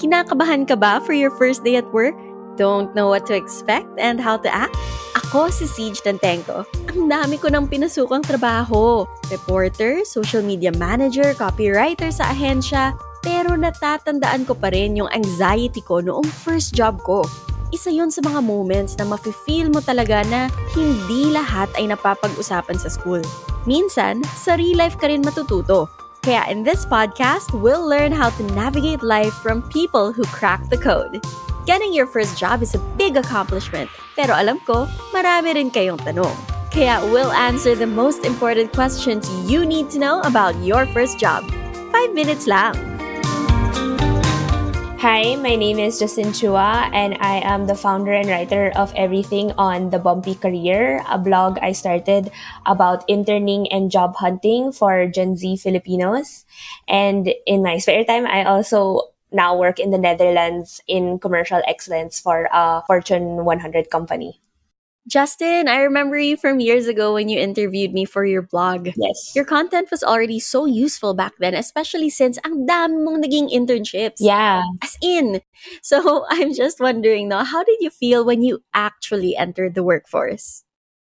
Kinakabahan ka ba for your first day at work? Don't know what to expect and how to act? Ako si Siege Tantenko. Ang dami ko ng pinasukang trabaho. Reporter, social media manager, copywriter sa ahensya. Pero natatandaan ko pa rin yung anxiety ko noong first job ko. Isa yon sa mga moments na mafe-feel mo talaga na hindi lahat ay napapag-usapan sa school. Minsan, sa real life ka rin matututo. Kaya in this podcast, we'll learn how to navigate life from people who crack the code. Getting your first job is a big accomplishment, pero alam ko, marami rin kayong tanong. Kaya we'll answer the most important questions you need to know about your first job. Five minutes lang. Hi, my name is Justine Chua, and I am the founder and writer of Everything on the Bumpy Career, a blog I started about interning and job hunting for Gen Z Filipinos. And in my spare time, I also now work in the Netherlands in commercial excellence for a Fortune 100 company. Justine, I remember you from years ago when you interviewed me for your blog. Yes. Your content was already so useful back then, especially since ang dami mong naging internships. Yeah. As in. So I'm just wondering now, how did you feel when you actually entered the workforce?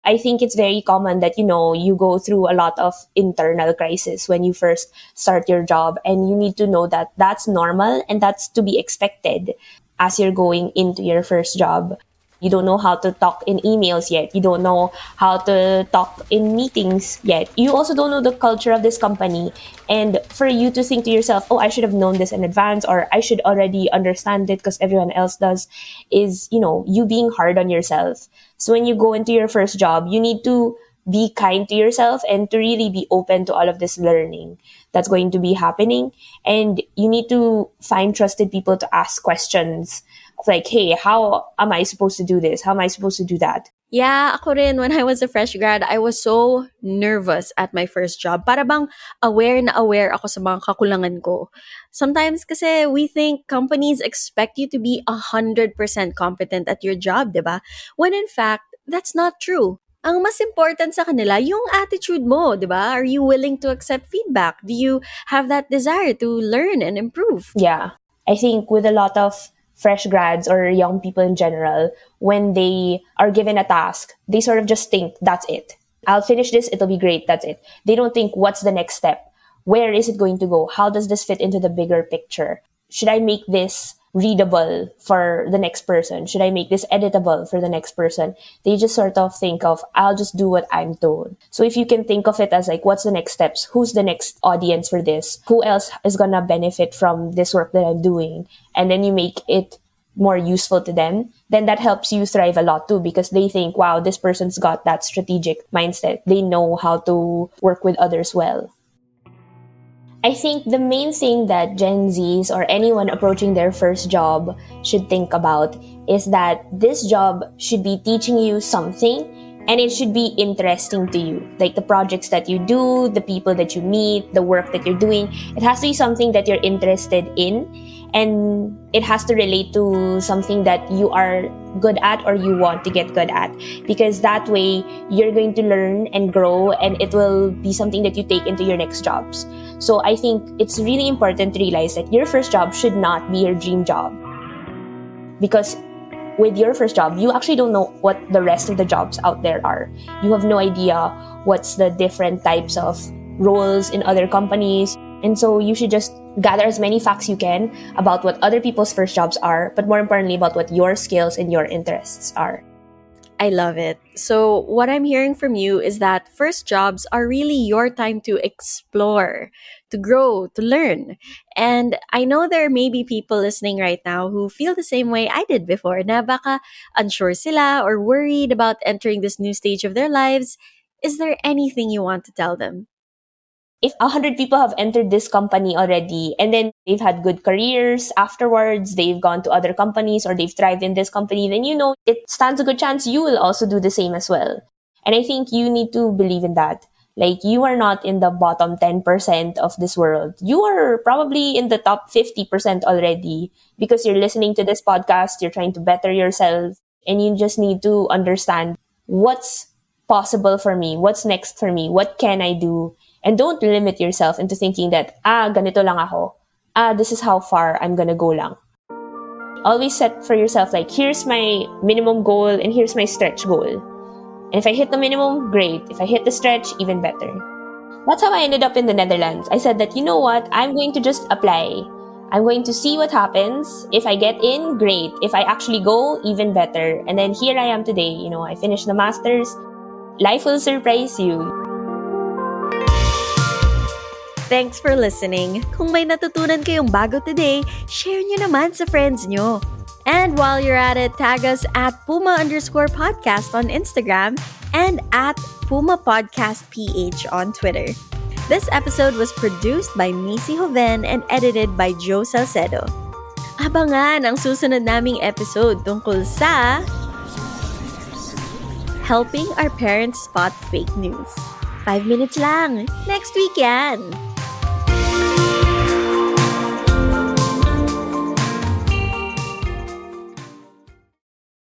I think it's very common that, you know, you go through a lot of internal crisis when you first start your job. And you need to know that that's normal and that's to be expected as you're going into your first job. You don't know how to talk in emails yet. You don't know how to talk in meetings yet. You also don't know the culture of this company. And for you to think to yourself, oh, I should have known this in advance or I should already understand it because everyone else does is, you know, you being hard on yourself. So when you go into your first job, you need to be kind to yourself and to really be open to all of this learning that's going to be happening. And you need to find trusted people to ask questions like, hey, how am I supposed to do this? How am I supposed to do that? Yeah, ako rin, when I was a fresh grad, I was so nervous at my first job. Para bang aware na aware ako sa mga kakulangan ko. Sometimes kasi we think companies expect you to be 100% competent at your job, di ba? When in fact, that's not true. Ang mas important sa kanila, yung attitude mo, di ba? Are you willing to accept feedback? Do you have that desire to learn and improve? Yeah. I think with a lot of fresh grads or young people in general, when they are given a task, they sort of just think, that's it. I'll finish this, it'll be great, that's it. They don't think, what's the next step? Where is it going to go? How does this fit into the bigger picture? Should I make this readable for the next person? Should I make this editable for the next person? They just sort of think of, I'll just do what I'm told. So if you can think of it as like, what's the next steps? Who's the next audience for this? Who else is going to benefit from this work that I'm doing? And then you make it more useful to them, then that helps you thrive a lot too because they think, wow, this person's got that strategic mindset. They know how to work with others well. I think the main thing that Gen Zs or anyone approaching their first job should think about is that this job should be teaching you something and it should be interesting to you. Like the projects that you do, the people that you meet, the work that you're doing. It has to be something that you're interested in and it has to relate to something that you are good at or you want to get good at. Because that way you're going to learn and grow and it will be something that you take into your next jobs. So i think it's really important to realize that your first job should not be your dream job. Because with your first job you actually don't know what the rest of the jobs out there are. You have no idea what's the different types of roles in other companies and so you should just gather as many facts you can about what other people's first jobs are, but more importantly, about what your skills and your interests are. I love it. So, what I'm hearing from you is that first jobs are really your time to explore, to grow, to learn. And I know there may be people listening right now who feel the same way I did before, na baka unsure sila or worried about entering this new stage of their lives. Is there anything you want to tell them? If 100 people have entered this company already and then they've had good careers afterwards, they've gone to other companies or they've thrived in this company, then you know it stands a good chance you will also do the same as well. And I think you need to believe in that. Like you are not in the bottom 10% of this world. You are probably in the top 50% already because you're listening to this podcast, you're trying to better yourself, and you just need to understand what's possible for me, what's next for me, what can I do, and don't limit yourself into thinking that, ah, ganito lang ako. Ah, this is how far I'm gonna go lang. Always set for yourself, like, here's my minimum goal and here's my stretch goal. And if I hit the minimum, great. If I hit the stretch, even better. That's how I ended up in the Netherlands. I said that, you know what, I'm going to just apply. I'm going to see what happens. If I get in, great. If I actually go, even better. And then here I am today. You know, I finished the master's. Life will surprise you. Thanks for listening. Kung may natutunan kayong bago today, share nyo naman sa friends nyo. And while you're at it, tag us at Puma underscore podcast on Instagram and at Puma Podcast PH on Twitter. This episode was produced by Missy Hoven and edited by Joe Salcedo. Abangan ang susunod naming episode tungkol sa Helping Our Parents Spot Fake News. Five minutes lang. Next week yan.